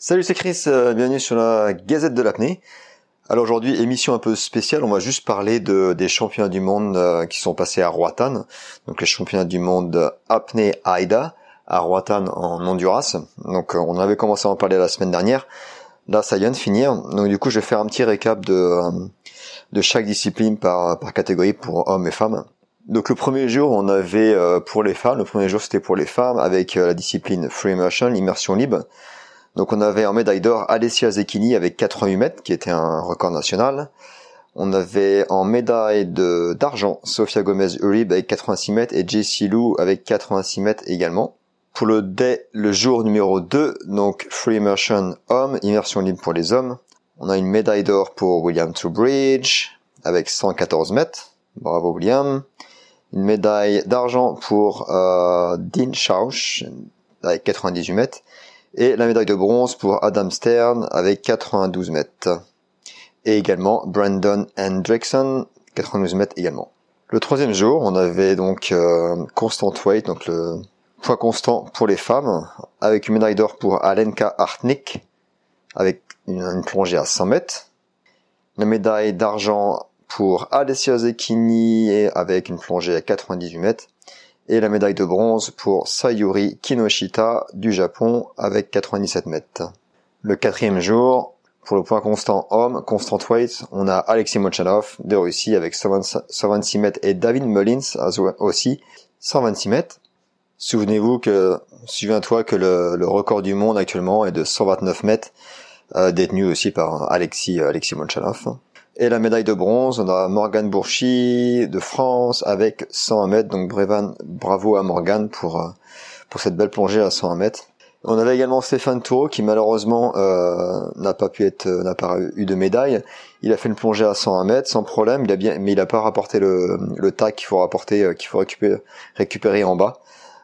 Salut, c'est Chris, euh, bienvenue sur la Gazette de l'apnée. Alors aujourd'hui, émission un peu spéciale, on va juste parler de, des championnats du monde euh, qui sont passés à Roatan, donc les championnats du monde apnée AIDA à Roatan en Honduras. Donc euh, on avait commencé à en parler la semaine dernière. Là, ça vient de finir. Donc du coup, je vais faire un petit récap de, de chaque discipline par, par catégorie pour hommes et femmes. Donc le premier jour, on avait pour les femmes, le premier jour c'était pour les femmes avec la discipline Free Immersion, immersion libre. Donc on avait en médaille d'or Alessia Zecchini avec 88 mètres, qui était un record national. On avait en médaille d'argent Sofia Gomez Urib avec 86 mètres et Jessie Lou avec 86 mètres également. Pour le day, le jour numéro 2, donc Free Immersion homme, immersion libre pour les hommes. On a une médaille d'or pour William Trubridge avec 114 mètres. Bravo William. Une médaille d'argent pour euh, Dean Schausch avec 98 mètres et la médaille de bronze pour Adam Stern avec 92 mètres. Et également Brandon Hendrickson, 92 mètres également. Le troisième jour, on avait donc euh, constant weight, donc le poids constant pour les femmes, avec une médaille d'or pour Alenka Hartnik, avec une, plongée à 100 mètres. La médaille d'argent pour Alessia Zecchini, avec une plongée à 98 mètres et la médaille de bronze pour Sayuri Kinoshita du Japon avec 97 mètres. Le quatrième jour, pour le point constant homme, constant weight, on a Alexis Mochanov de Russie avec 126 mètres et David Mullins aussi 126 mètres. Souvenez-vous que, souviens-toi que le, record du monde actuellement est de 129 mètres, euh, détenu aussi par Alexis, Alexis Molchanov. Et la médaille de bronze, on a Morgan Bourchy de France avec 101 mètres. Donc bravo à Morgan pour, euh, pour cette belle plongée à 101 mètres. On avait également Stéphane Toureau qui malheureusement euh, n'a pas pu être, n'a pas eu de médaille. Il a fait une plongée à 101 mètres sans problème, il a bien, mais il n'a pas rapporté le, le tac qu'il faut rapporter, euh, qu'il faut récupérer, récupérer en bas.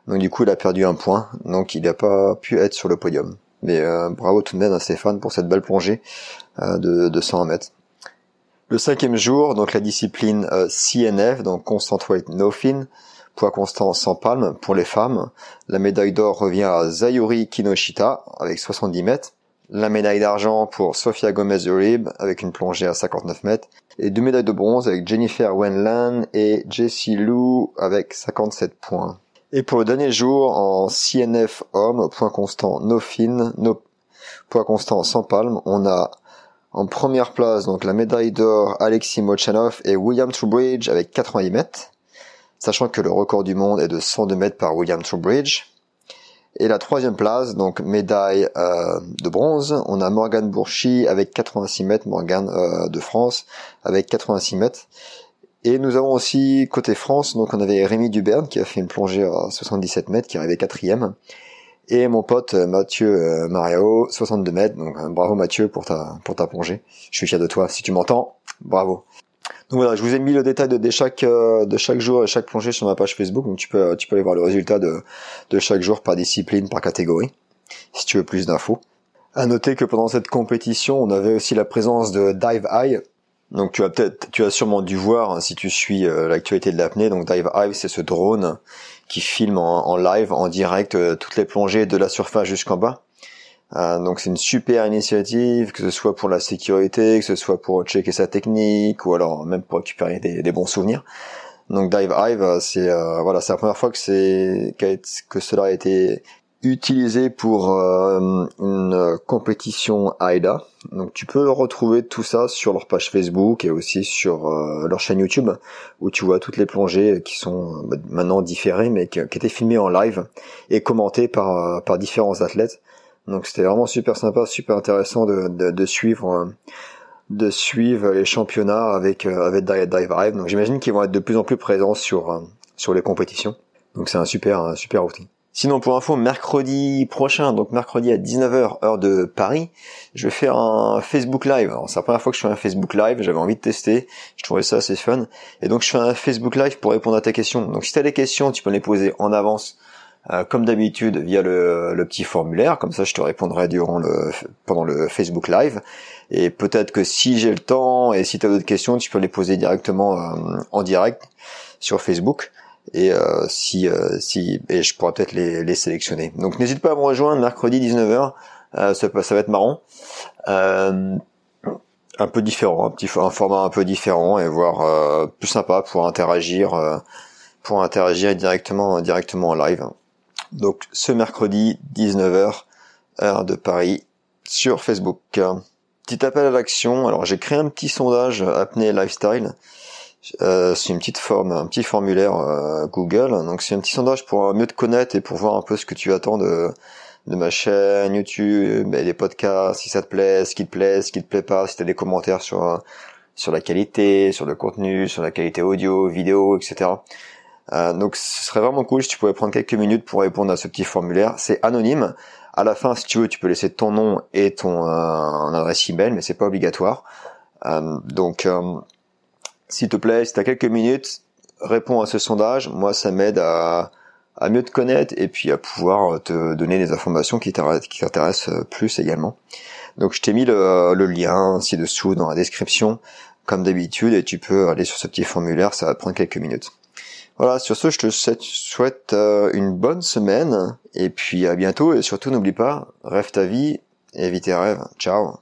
Donc du coup, il a perdu un point, donc il n'a pas pu être sur le podium. Mais bravo tout de même à Stéphane pour cette belle plongée de, de 101 mètres. Le cinquième jour, donc la discipline euh, CNF, donc Constant Weight No Fin, poids constant sans palme pour les femmes. La médaille d'or revient à Zayuri Kinoshita avec 70 mètres. La médaille d'argent pour Sofia Gomez Urib avec une plongée à 59 mètres. Et deux médailles de bronze avec Jennifer Wenlan et Jessie Lou avec 57 points. Et pour le dernier jour, en CNF homme, point constant no fin, no, poids constant sans palme, on a en première place, donc la médaille d'or Alexis Mochanov et William Trubridge avec 90 mètres, sachant que le record du monde est de 102 mètres par William Trubridge. Et la troisième place, donc médaille euh, de bronze, on a Morgan Bourchy avec 86 mètres, Morgan euh, de France avec 86 mètres. Et nous avons aussi côté France, donc on avait Rémi Duberne qui a fait une plongée à 77 mètres, qui arrivait quatrième et mon pote euh, Mathieu euh, Mario, 62 mètres. Donc euh, bravo Mathieu pour ta pour ta plongée. Je suis fier de toi. Si tu m'entends, bravo. Donc voilà, je vous ai mis le détail de, chaque de chaque jour et chaque plongée sur ma page Facebook. Donc tu peux tu peux aller voir le résultat de de chaque jour par discipline, par catégorie, si tu veux plus d'infos. À noter que pendant cette compétition, on avait aussi la présence de Dive Eye. Donc tu as peut-être, tu as sûrement dû voir hein, si tu suis l'actualité de l'apnée. Donc Dive Eye, c'est ce drone qui filme en, live, en direct, euh, toutes les plongées de la surface jusqu'en bas. Euh, donc c'est une super initiative, que ce soit pour la sécurité, que ce soit pour checker sa technique, ou alors même pour récupérer des, bons souvenirs. Donc Dive Hive, c'est euh, voilà, c'est la première fois que c'est que cela a été utilisé pour euh, une compétition AIDA. Donc tu peux retrouver tout ça sur leur page Facebook et aussi sur euh, leur chaîne YouTube où tu vois toutes les plongées qui sont bah, maintenant différées mais qui, étaient filmées en live et commentées par, par différents athlètes. Donc c'était vraiment super sympa, super intéressant de, de, suivre de suivre les championnats avec avec Dive Hive. Donc j'imagine qu'ils vont être de plus en plus présents sur sur les compétitions. Donc c'est un super un super outil. Sinon, pour info, mercredi prochain, donc mercredi à 19h, heure de Paris, je vais faire un Facebook Live. Alors, c'est la première fois que je fais un Facebook Live, j'avais envie de tester, je trouvais ça assez fun. Et donc, je fais un Facebook Live pour répondre à ta question. Donc, si tu as des questions, tu peux les poser en avance, euh, comme d'habitude, via le, petit formulaire. Comme ça, je te répondrai durant le, pendant le Facebook Live. Et peut-être que si j'ai le temps et si tu as d'autres questions, tu peux les poser directement euh, en direct sur Facebook et euh, si euh, si et je pourrais peut-être les, les sélectionner. Donc n'hésite pas à me rejoindre mercredi 19h ça, ça, va être marrant. un peu différent, un petit un format un peu différent et voir plus sympa pour interagir, pour interagir directement directement en live. Donc ce mercredi 19h heure de Paris sur Facebook. Petit appel à l'action. Alors j'ai créé un petit sondage apnée lifestyle. Euh, c'est une petite forme, un petit formulaire euh, Google. Donc c'est un petit sondage pour mieux te connaître et pour voir un peu ce que tu attends de, de ma chaîne YouTube, et des podcasts, si ça te plaît, ce qui te plaît, ce qui te plaît pas, si tu as des commentaires sur sur la qualité, sur le contenu, sur la qualité audio, vidéo, etc. Euh, donc ce serait vraiment cool si tu pouvais prendre quelques minutes pour répondre à ce petit formulaire. C'est anonyme. À la fin, si tu veux, tu peux laisser ton nom et ton euh, adresse email, mais c'est pas obligatoire. Euh, donc, euh, s'il te plaît, si tu quelques minutes, réponds à ce sondage. Moi, ça m'aide à, à mieux te connaître et puis à pouvoir te donner des informations qui t'intéressent plus également. Donc, je t'ai mis le, le lien ci-dessous dans la description, comme d'habitude, et tu peux aller sur ce petit formulaire. Ça va prendre quelques minutes. Voilà, sur ce, je te souhaite euh, une bonne semaine et puis à bientôt et surtout n'oublie pas, rêve ta vie et vis tes rêves. Ciao